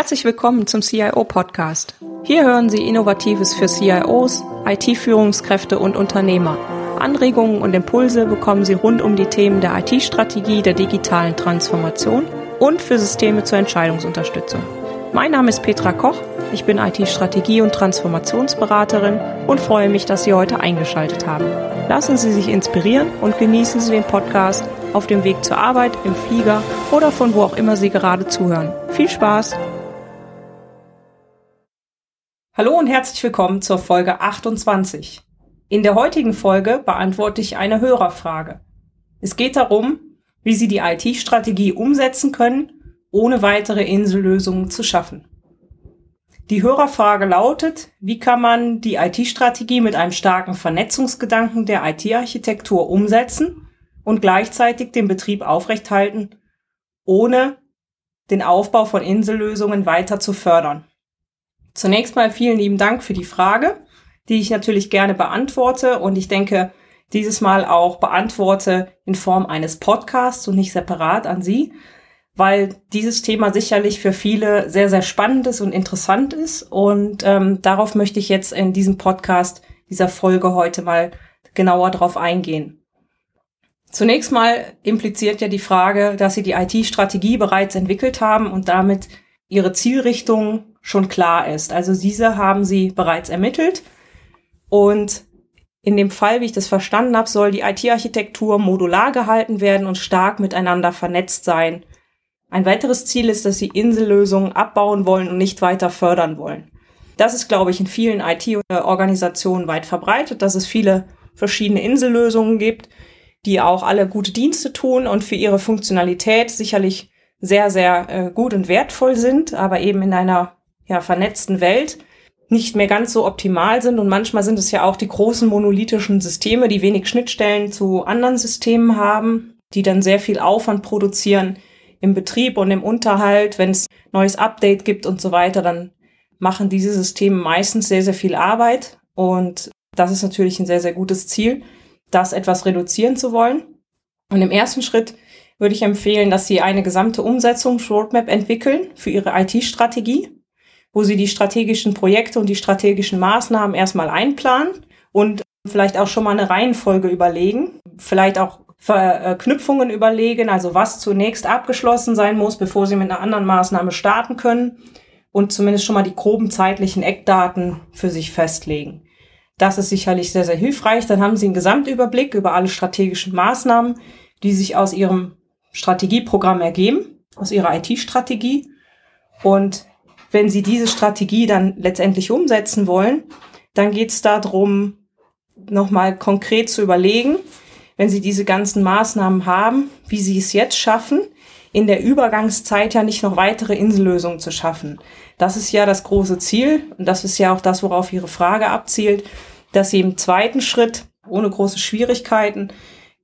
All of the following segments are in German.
Herzlich willkommen zum CIO Podcast. Hier hören Sie Innovatives für CIOs, IT-Führungskräfte und Unternehmer. Anregungen und Impulse bekommen Sie rund um die Themen der IT-Strategie, der digitalen Transformation und für Systeme zur Entscheidungsunterstützung. Mein Name ist Petra Koch, ich bin IT-Strategie- und Transformationsberaterin und freue mich, dass Sie heute eingeschaltet haben. Lassen Sie sich inspirieren und genießen Sie den Podcast auf dem Weg zur Arbeit, im Flieger oder von wo auch immer Sie gerade zuhören. Viel Spaß! Hallo und herzlich willkommen zur Folge 28. In der heutigen Folge beantworte ich eine Hörerfrage. Es geht darum, wie Sie die IT-Strategie umsetzen können, ohne weitere Insellösungen zu schaffen. Die Hörerfrage lautet, wie kann man die IT-Strategie mit einem starken Vernetzungsgedanken der IT-Architektur umsetzen und gleichzeitig den Betrieb aufrechthalten, ohne den Aufbau von Insellösungen weiter zu fördern. Zunächst mal vielen lieben Dank für die Frage, die ich natürlich gerne beantworte und ich denke, dieses Mal auch beantworte in Form eines Podcasts und nicht separat an Sie, weil dieses Thema sicherlich für viele sehr, sehr spannend ist und interessant ist. Und ähm, darauf möchte ich jetzt in diesem Podcast, dieser Folge heute mal genauer drauf eingehen. Zunächst mal impliziert ja die Frage, dass Sie die IT-Strategie bereits entwickelt haben und damit Ihre Zielrichtung schon klar ist. Also diese haben Sie bereits ermittelt. Und in dem Fall, wie ich das verstanden habe, soll die IT-Architektur modular gehalten werden und stark miteinander vernetzt sein. Ein weiteres Ziel ist, dass Sie Insellösungen abbauen wollen und nicht weiter fördern wollen. Das ist, glaube ich, in vielen IT-Organisationen weit verbreitet, dass es viele verschiedene Insellösungen gibt die auch alle gute Dienste tun und für ihre Funktionalität sicherlich sehr, sehr äh, gut und wertvoll sind, aber eben in einer ja, vernetzten Welt nicht mehr ganz so optimal sind. Und manchmal sind es ja auch die großen monolithischen Systeme, die wenig Schnittstellen zu anderen Systemen haben, die dann sehr viel Aufwand produzieren im Betrieb und im Unterhalt. Wenn es neues Update gibt und so weiter, dann machen diese Systeme meistens sehr, sehr viel Arbeit. Und das ist natürlich ein sehr, sehr gutes Ziel das etwas reduzieren zu wollen. Und im ersten Schritt würde ich empfehlen, dass Sie eine gesamte Umsetzungsroadmap entwickeln für Ihre IT-Strategie, wo Sie die strategischen Projekte und die strategischen Maßnahmen erstmal einplanen und vielleicht auch schon mal eine Reihenfolge überlegen, vielleicht auch Verknüpfungen überlegen, also was zunächst abgeschlossen sein muss, bevor Sie mit einer anderen Maßnahme starten können und zumindest schon mal die groben zeitlichen Eckdaten für sich festlegen. Das ist sicherlich sehr, sehr hilfreich. Dann haben Sie einen Gesamtüberblick über alle strategischen Maßnahmen, die sich aus Ihrem Strategieprogramm ergeben, aus Ihrer IT-Strategie. Und wenn Sie diese Strategie dann letztendlich umsetzen wollen, dann geht es darum, nochmal konkret zu überlegen, wenn Sie diese ganzen Maßnahmen haben, wie Sie es jetzt schaffen, in der Übergangszeit ja nicht noch weitere Insellösungen zu schaffen. Das ist ja das große Ziel und das ist ja auch das, worauf Ihre Frage abzielt, dass sie im zweiten Schritt ohne große Schwierigkeiten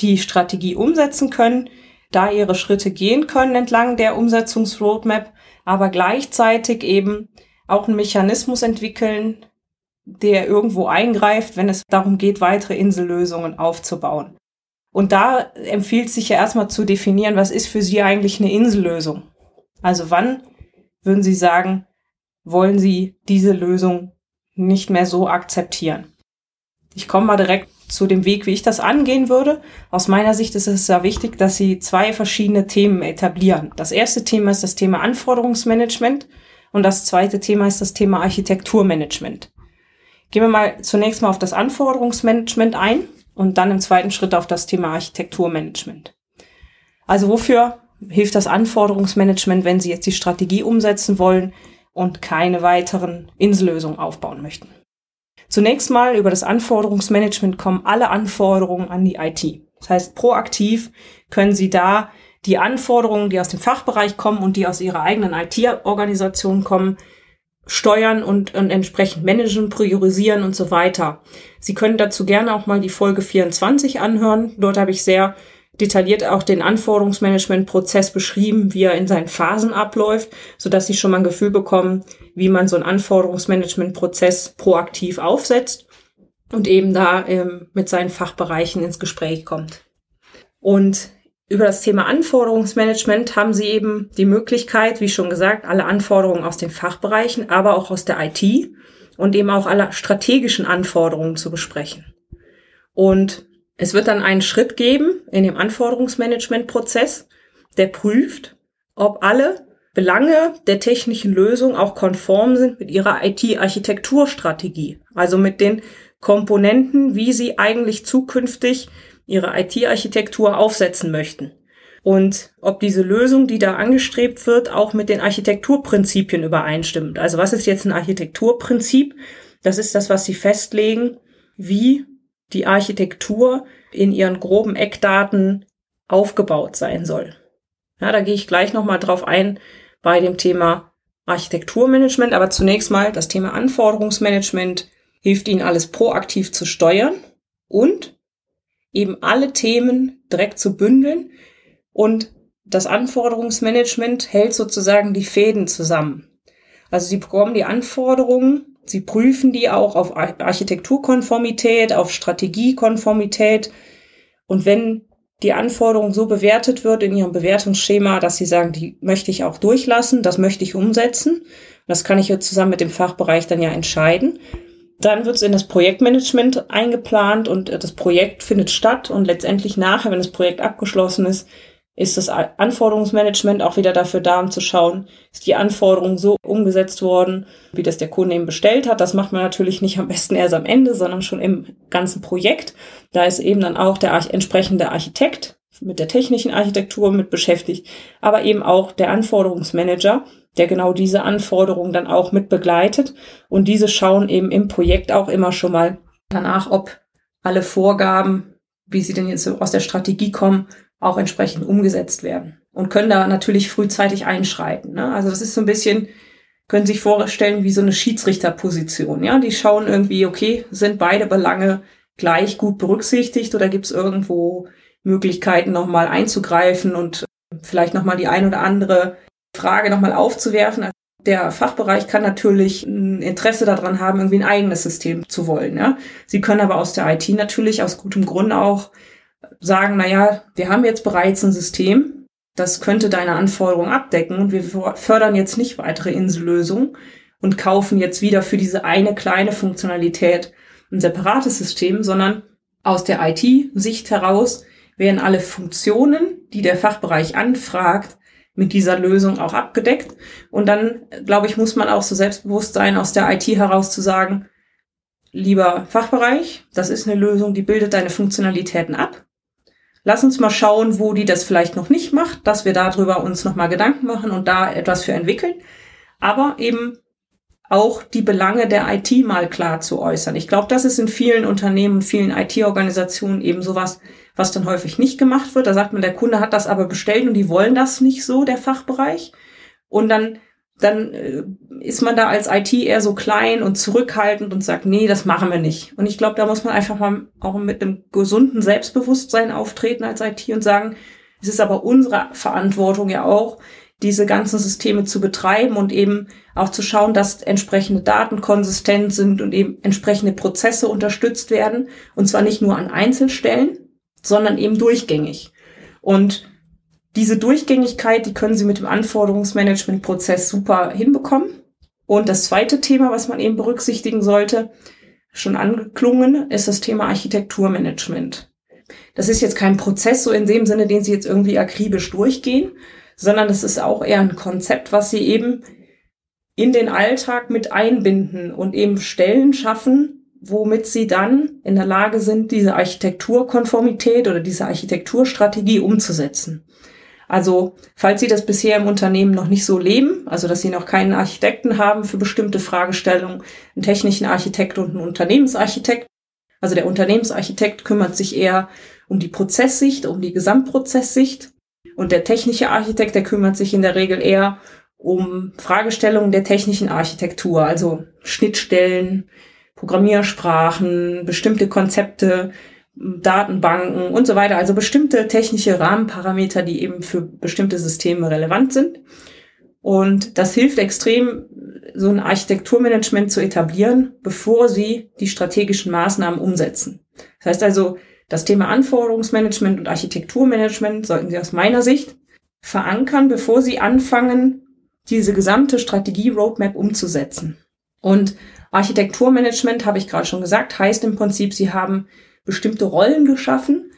die Strategie umsetzen können, da ihre Schritte gehen können entlang der Umsetzungsroadmap, aber gleichzeitig eben auch einen Mechanismus entwickeln, der irgendwo eingreift, wenn es darum geht, weitere Insellösungen aufzubauen. Und da empfiehlt sich ja erstmal zu definieren, was ist für Sie eigentlich eine Insellösung? Also wann würden Sie sagen, wollen Sie diese Lösung nicht mehr so akzeptieren? Ich komme mal direkt zu dem Weg, wie ich das angehen würde. Aus meiner Sicht ist es sehr wichtig, dass Sie zwei verschiedene Themen etablieren. Das erste Thema ist das Thema Anforderungsmanagement und das zweite Thema ist das Thema Architekturmanagement. Gehen wir mal zunächst mal auf das Anforderungsmanagement ein und dann im zweiten Schritt auf das Thema Architekturmanagement. Also wofür hilft das Anforderungsmanagement, wenn Sie jetzt die Strategie umsetzen wollen und keine weiteren Insellösungen aufbauen möchten? Zunächst mal über das Anforderungsmanagement kommen alle Anforderungen an die IT. Das heißt, proaktiv können Sie da die Anforderungen, die aus dem Fachbereich kommen und die aus Ihrer eigenen IT-Organisation kommen, steuern und, und entsprechend managen, priorisieren und so weiter. Sie können dazu gerne auch mal die Folge 24 anhören. Dort habe ich sehr detailliert auch den Anforderungsmanagement-Prozess beschrieben, wie er in seinen Phasen abläuft, so dass Sie schon mal ein Gefühl bekommen, wie man so einen Anforderungsmanagement-Prozess proaktiv aufsetzt und eben da ähm, mit seinen Fachbereichen ins Gespräch kommt. Und über das Thema Anforderungsmanagement haben Sie eben die Möglichkeit, wie schon gesagt, alle Anforderungen aus den Fachbereichen, aber auch aus der IT und eben auch alle strategischen Anforderungen zu besprechen. Und es wird dann einen Schritt geben in dem Anforderungsmanagementprozess, der prüft, ob alle Belange der technischen Lösung auch konform sind mit ihrer IT-Architekturstrategie, also mit den Komponenten, wie sie eigentlich zukünftig ihre IT-Architektur aufsetzen möchten. Und ob diese Lösung, die da angestrebt wird, auch mit den Architekturprinzipien übereinstimmt. Also was ist jetzt ein Architekturprinzip? Das ist das, was Sie festlegen, wie die Architektur in ihren groben Eckdaten aufgebaut sein soll. Ja, da gehe ich gleich nochmal drauf ein bei dem Thema Architekturmanagement. Aber zunächst mal das Thema Anforderungsmanagement hilft Ihnen alles proaktiv zu steuern und eben alle Themen direkt zu bündeln und das Anforderungsmanagement hält sozusagen die Fäden zusammen. Also Sie bekommen die Anforderungen, Sie prüfen die auch auf Architekturkonformität, auf Strategiekonformität und wenn die Anforderung so bewertet wird in Ihrem Bewertungsschema, dass Sie sagen, die möchte ich auch durchlassen, das möchte ich umsetzen. Das kann ich jetzt zusammen mit dem Fachbereich dann ja entscheiden. Dann wird es in das Projektmanagement eingeplant und das Projekt findet statt und letztendlich nachher, wenn das Projekt abgeschlossen ist, ist das Anforderungsmanagement auch wieder dafür da, um zu schauen, ist die Anforderung so umgesetzt worden, wie das der Kunde eben bestellt hat. Das macht man natürlich nicht am besten erst am Ende, sondern schon im ganzen Projekt. Da ist eben dann auch der entsprechende Architekt mit der technischen Architektur mit beschäftigt, aber eben auch der Anforderungsmanager, der genau diese Anforderungen dann auch mit begleitet. Und diese schauen eben im Projekt auch immer schon mal danach, ob alle Vorgaben, wie sie denn jetzt aus der Strategie kommen, auch entsprechend umgesetzt werden. Und können da natürlich frühzeitig einschreiten. Ne? Also das ist so ein bisschen, können sich vorstellen, wie so eine Schiedsrichterposition. Ja, die schauen irgendwie, okay, sind beide Belange gleich gut berücksichtigt oder gibt es irgendwo Möglichkeiten, nochmal einzugreifen und vielleicht nochmal die ein oder andere Frage nochmal aufzuwerfen. Also der Fachbereich kann natürlich ein Interesse daran haben, irgendwie ein eigenes System zu wollen. Ja? Sie können aber aus der IT natürlich aus gutem Grund auch sagen, na ja, wir haben jetzt bereits ein System, das könnte deine Anforderungen abdecken und wir fördern jetzt nicht weitere Insellösungen und kaufen jetzt wieder für diese eine kleine Funktionalität ein separates System, sondern aus der IT-Sicht heraus werden alle Funktionen, die der Fachbereich anfragt, mit dieser Lösung auch abgedeckt. Und dann, glaube ich, muss man auch so selbstbewusst sein, aus der IT heraus zu sagen, lieber Fachbereich, das ist eine Lösung, die bildet deine Funktionalitäten ab. Lass uns mal schauen, wo die das vielleicht noch nicht macht, dass wir darüber uns nochmal Gedanken machen und da etwas für entwickeln. Aber eben auch die Belange der IT mal klar zu äußern. Ich glaube, das ist in vielen Unternehmen, vielen IT-Organisationen eben sowas, was dann häufig nicht gemacht wird. Da sagt man, der Kunde hat das aber bestellt und die wollen das nicht so, der Fachbereich. Und dann, dann äh, ist man da als IT eher so klein und zurückhaltend und sagt, nee, das machen wir nicht. Und ich glaube, da muss man einfach mal auch mit einem gesunden Selbstbewusstsein auftreten als IT und sagen, es ist aber unsere Verantwortung ja auch, diese ganzen Systeme zu betreiben und eben auch zu schauen, dass entsprechende Daten konsistent sind und eben entsprechende Prozesse unterstützt werden. Und zwar nicht nur an Einzelstellen, sondern eben durchgängig. Und diese Durchgängigkeit, die können Sie mit dem Anforderungsmanagementprozess super hinbekommen. Und das zweite Thema, was man eben berücksichtigen sollte, schon angeklungen, ist das Thema Architekturmanagement. Das ist jetzt kein Prozess so in dem Sinne, den Sie jetzt irgendwie akribisch durchgehen, sondern es ist auch eher ein Konzept, was Sie eben in den Alltag mit einbinden und eben Stellen schaffen, womit sie dann in der Lage sind, diese Architekturkonformität oder diese Architekturstrategie umzusetzen. Also, falls Sie das bisher im Unternehmen noch nicht so leben, also dass Sie noch keinen Architekten haben für bestimmte Fragestellungen, einen technischen Architekt und einen Unternehmensarchitekt. Also der Unternehmensarchitekt kümmert sich eher um die Prozesssicht, um die Gesamtprozesssicht und der technische Architekt, der kümmert sich in der Regel eher um Fragestellungen der technischen Architektur, also Schnittstellen, Programmiersprachen, bestimmte Konzepte, Datenbanken und so weiter, also bestimmte technische Rahmenparameter, die eben für bestimmte Systeme relevant sind. Und das hilft extrem, so ein Architekturmanagement zu etablieren, bevor sie die strategischen Maßnahmen umsetzen. Das heißt also, Das Thema Anforderungsmanagement und Architekturmanagement sollten Sie aus meiner Sicht verankern, bevor Sie anfangen, diese gesamte Strategie-Roadmap umzusetzen. Und Architekturmanagement, habe ich gerade schon gesagt, heißt im Prinzip, Sie haben bestimmte Rollen geschaffen,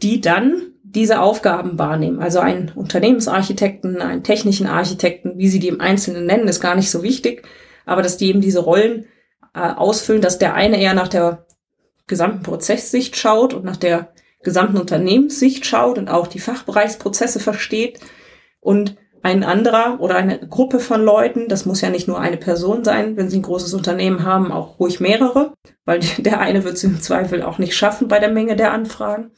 die dann diese Aufgaben wahrnehmen. Also einen Unternehmensarchitekten, einen technischen Architekten, wie Sie die im Einzelnen nennen, ist gar nicht so wichtig, aber dass die eben diese Rollen äh, ausfüllen, dass der eine eher nach der gesamten Prozesssicht schaut und nach der gesamten Unternehmenssicht schaut und auch die Fachbereichsprozesse versteht und ein anderer oder eine Gruppe von Leuten, das muss ja nicht nur eine Person sein, wenn Sie ein großes Unternehmen haben, auch ruhig mehrere, weil der eine wird es im Zweifel auch nicht schaffen bei der Menge der Anfragen.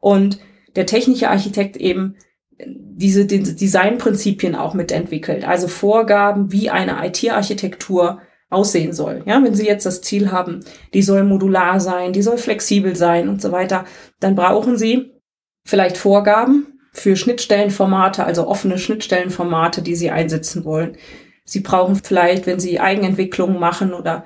Und der technische Architekt eben diese Designprinzipien auch mitentwickelt, also Vorgaben, wie eine IT-Architektur aussehen soll. Ja, wenn Sie jetzt das Ziel haben, die soll modular sein, die soll flexibel sein und so weiter, dann brauchen Sie vielleicht Vorgaben für Schnittstellenformate, also offene Schnittstellenformate, die Sie einsetzen wollen. Sie brauchen vielleicht, wenn Sie Eigenentwicklungen machen oder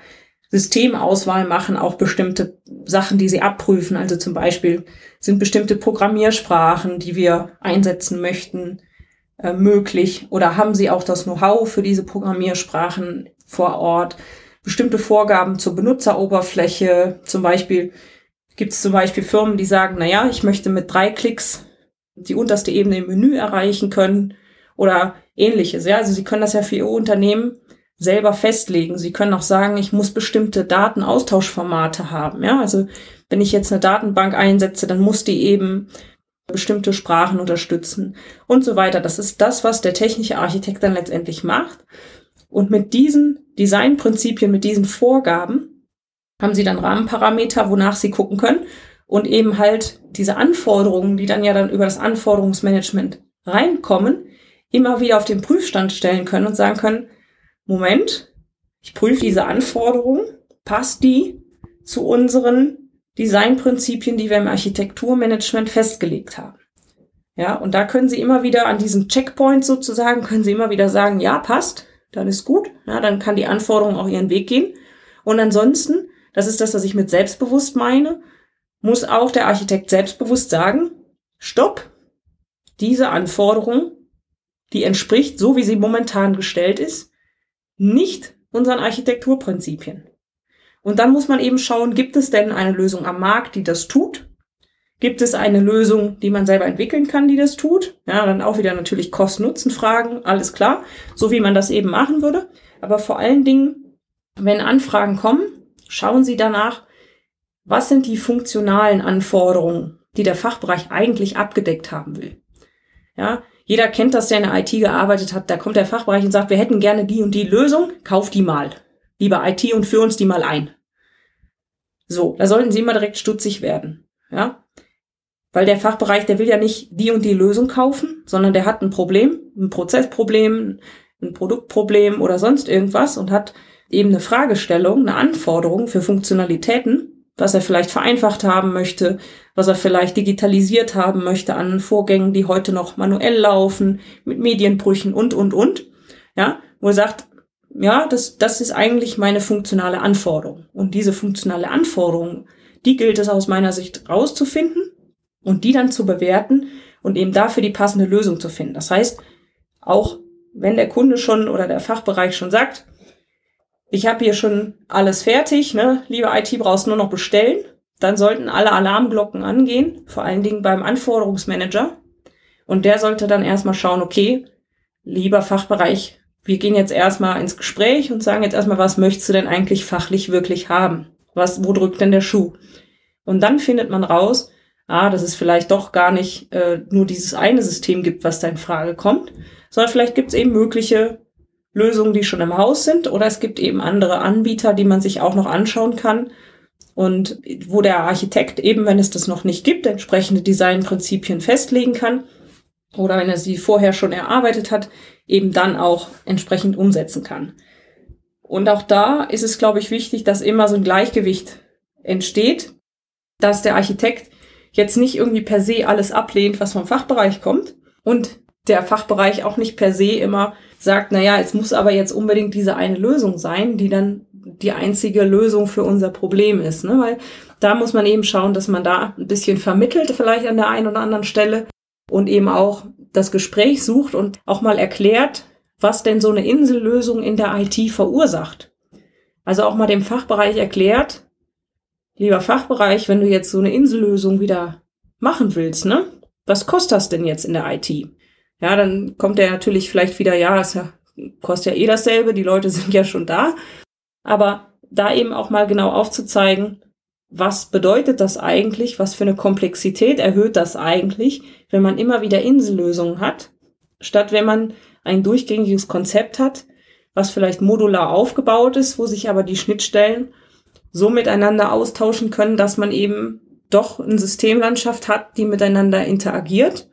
Systemauswahl machen, auch bestimmte Sachen, die Sie abprüfen. Also zum Beispiel sind bestimmte Programmiersprachen, die wir einsetzen möchten, äh, möglich? Oder haben Sie auch das Know-how für diese Programmiersprachen vor Ort, bestimmte Vorgaben zur Benutzeroberfläche. Zum Beispiel gibt es zum Beispiel Firmen, die sagen, na ja, ich möchte mit drei Klicks die unterste Ebene im Menü erreichen können oder ähnliches. Ja, also Sie können das ja für Ihr Unternehmen selber festlegen. Sie können auch sagen, ich muss bestimmte Datenaustauschformate haben. Ja, also wenn ich jetzt eine Datenbank einsetze, dann muss die eben bestimmte Sprachen unterstützen und so weiter. Das ist das, was der technische Architekt dann letztendlich macht. Und mit diesen Designprinzipien, mit diesen Vorgaben haben sie dann Rahmenparameter, wonach sie gucken können und eben halt diese Anforderungen, die dann ja dann über das Anforderungsmanagement reinkommen, immer wieder auf den Prüfstand stellen können und sagen können, Moment, ich prüfe diese Anforderungen, passt die zu unseren Designprinzipien, die wir im Architekturmanagement festgelegt haben. Ja, und da können Sie immer wieder an diesen Checkpoint sozusagen, können Sie immer wieder sagen, ja, passt, dann ist gut. Ja, dann kann die Anforderung auch ihren Weg gehen. Und ansonsten, das ist das, was ich mit selbstbewusst meine, muss auch der Architekt selbstbewusst sagen, stopp, diese Anforderung, die entspricht, so wie sie momentan gestellt ist, nicht unseren Architekturprinzipien. Und dann muss man eben schauen, gibt es denn eine Lösung am Markt, die das tut? Gibt es eine Lösung, die man selber entwickeln kann, die das tut? Ja, dann auch wieder natürlich Kosten-Nutzen-Fragen, alles klar, so wie man das eben machen würde. Aber vor allen Dingen, wenn Anfragen kommen, schauen Sie danach, was sind die funktionalen Anforderungen, die der Fachbereich eigentlich abgedeckt haben will. Ja, jeder kennt das, der in der IT gearbeitet hat. Da kommt der Fachbereich und sagt, wir hätten gerne die und die Lösung, kauf die mal. Lieber IT und führ uns die mal ein. So, da sollten Sie immer direkt stutzig werden. Ja, weil der Fachbereich, der will ja nicht die und die Lösung kaufen, sondern der hat ein Problem, ein Prozessproblem, ein Produktproblem oder sonst irgendwas und hat eben eine Fragestellung, eine Anforderung für Funktionalitäten, was er vielleicht vereinfacht haben möchte, was er vielleicht digitalisiert haben möchte an Vorgängen, die heute noch manuell laufen, mit Medienbrüchen und, und, und. Ja, wo er sagt, ja, das, das ist eigentlich meine funktionale Anforderung. Und diese funktionale Anforderung, die gilt es aus meiner Sicht rauszufinden und die dann zu bewerten und eben dafür die passende Lösung zu finden. Das heißt, auch wenn der Kunde schon oder der Fachbereich schon sagt, ich habe hier schon alles fertig, ne, liebe IT, brauchst nur noch bestellen, dann sollten alle Alarmglocken angehen, vor allen Dingen beim Anforderungsmanager. Und der sollte dann erstmal schauen, okay, lieber Fachbereich, wir gehen jetzt erstmal ins Gespräch und sagen jetzt erstmal, was möchtest du denn eigentlich fachlich wirklich haben? Was, wo drückt denn der Schuh? Und dann findet man raus, ah, dass es vielleicht doch gar nicht äh, nur dieses eine System gibt, was da in Frage kommt, sondern vielleicht gibt es eben mögliche Lösungen, die schon im Haus sind, oder es gibt eben andere Anbieter, die man sich auch noch anschauen kann und wo der Architekt eben, wenn es das noch nicht gibt, entsprechende Designprinzipien festlegen kann oder wenn er sie vorher schon erarbeitet hat, eben dann auch entsprechend umsetzen kann. Und auch da ist es, glaube ich, wichtig, dass immer so ein Gleichgewicht entsteht, dass der Architekt jetzt nicht irgendwie per se alles ablehnt, was vom Fachbereich kommt und der Fachbereich auch nicht per se immer sagt, na ja, es muss aber jetzt unbedingt diese eine Lösung sein, die dann die einzige Lösung für unser Problem ist. Ne? Weil da muss man eben schauen, dass man da ein bisschen vermittelt, vielleicht an der einen oder anderen Stelle und eben auch das Gespräch sucht und auch mal erklärt, was denn so eine Insellösung in der IT verursacht. Also auch mal dem Fachbereich erklärt, lieber Fachbereich, wenn du jetzt so eine Insellösung wieder machen willst, ne? Was kostet das denn jetzt in der IT? Ja, dann kommt er natürlich vielleicht wieder, ja, es kostet ja eh dasselbe, die Leute sind ja schon da. Aber da eben auch mal genau aufzuzeigen, was bedeutet das eigentlich, was für eine Komplexität erhöht das eigentlich, wenn man immer wieder Insellösungen hat, statt wenn man ein durchgängiges Konzept hat, was vielleicht modular aufgebaut ist, wo sich aber die Schnittstellen so miteinander austauschen können, dass man eben doch eine Systemlandschaft hat, die miteinander interagiert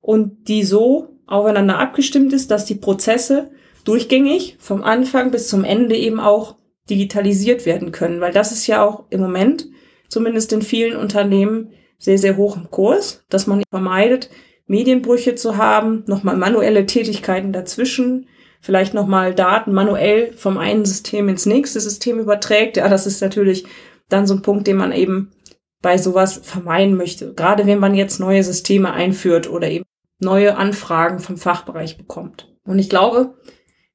und die so aufeinander abgestimmt ist, dass die Prozesse durchgängig vom Anfang bis zum Ende eben auch digitalisiert werden können, weil das ist ja auch im Moment, zumindest in vielen Unternehmen, sehr, sehr hoch im Kurs, dass man vermeidet, Medienbrüche zu haben, nochmal manuelle Tätigkeiten dazwischen, vielleicht nochmal Daten manuell vom einen System ins nächste System überträgt. Ja, das ist natürlich dann so ein Punkt, den man eben bei sowas vermeiden möchte. Gerade wenn man jetzt neue Systeme einführt oder eben neue Anfragen vom Fachbereich bekommt. Und ich glaube,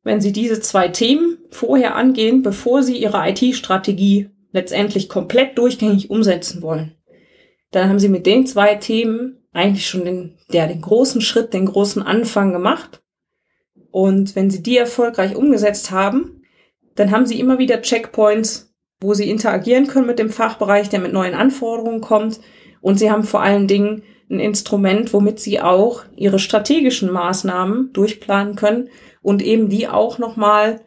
wenn Sie diese zwei Themen vorher angehen, bevor Sie Ihre IT-Strategie letztendlich komplett durchgängig umsetzen wollen, dann haben Sie mit den zwei Themen eigentlich schon den, der, den großen Schritt, den großen Anfang gemacht. Und wenn Sie die erfolgreich umgesetzt haben, dann haben Sie immer wieder Checkpoints, wo Sie interagieren können mit dem Fachbereich, der mit neuen Anforderungen kommt. Und Sie haben vor allen Dingen ein Instrument, womit Sie auch Ihre strategischen Maßnahmen durchplanen können und eben die auch nochmal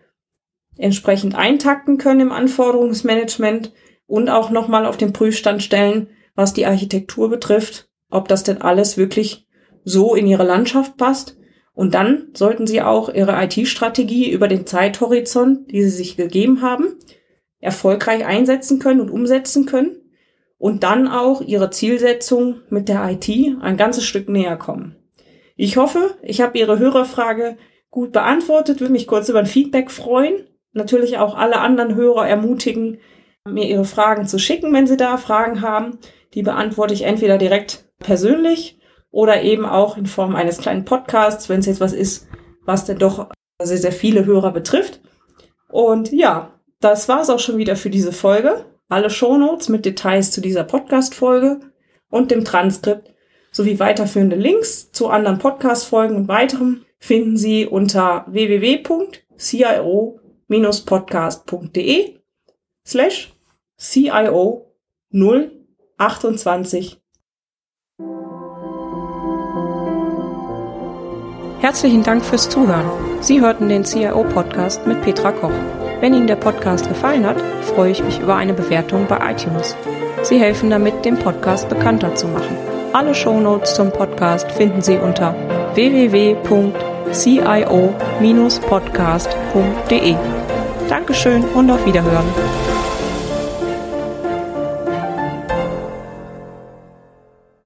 entsprechend eintakten können im Anforderungsmanagement und auch nochmal auf den Prüfstand stellen, was die Architektur betrifft, ob das denn alles wirklich so in ihre Landschaft passt. Und dann sollten Sie auch Ihre IT-Strategie über den Zeithorizont, die Sie sich gegeben haben, erfolgreich einsetzen können und umsetzen können und dann auch Ihre Zielsetzung mit der IT ein ganzes Stück näher kommen. Ich hoffe, ich habe Ihre Hörerfrage gut beantwortet. Würde mich kurz über ein Feedback freuen. Natürlich auch alle anderen Hörer ermutigen, mir ihre Fragen zu schicken, wenn sie da Fragen haben. Die beantworte ich entweder direkt persönlich oder eben auch in Form eines kleinen Podcasts, wenn es jetzt was ist, was denn doch sehr, sehr viele Hörer betrifft. Und ja, das war es auch schon wieder für diese Folge. Alle Shownotes mit Details zu dieser Podcast-Folge und dem Transkript sowie weiterführende Links zu anderen Podcast-Folgen und weiterem finden Sie unter www.cio-podcast.de slash CIO 028. Herzlichen Dank fürs Zuhören. Sie hörten den CIO-Podcast mit Petra Koch. Wenn Ihnen der Podcast gefallen hat, freue ich mich über eine Bewertung bei iTunes. Sie helfen damit, den Podcast bekannter zu machen. Alle Shownotes zum Podcast finden Sie unter www.cio-podcast.de. Dankeschön und auf Wiederhören.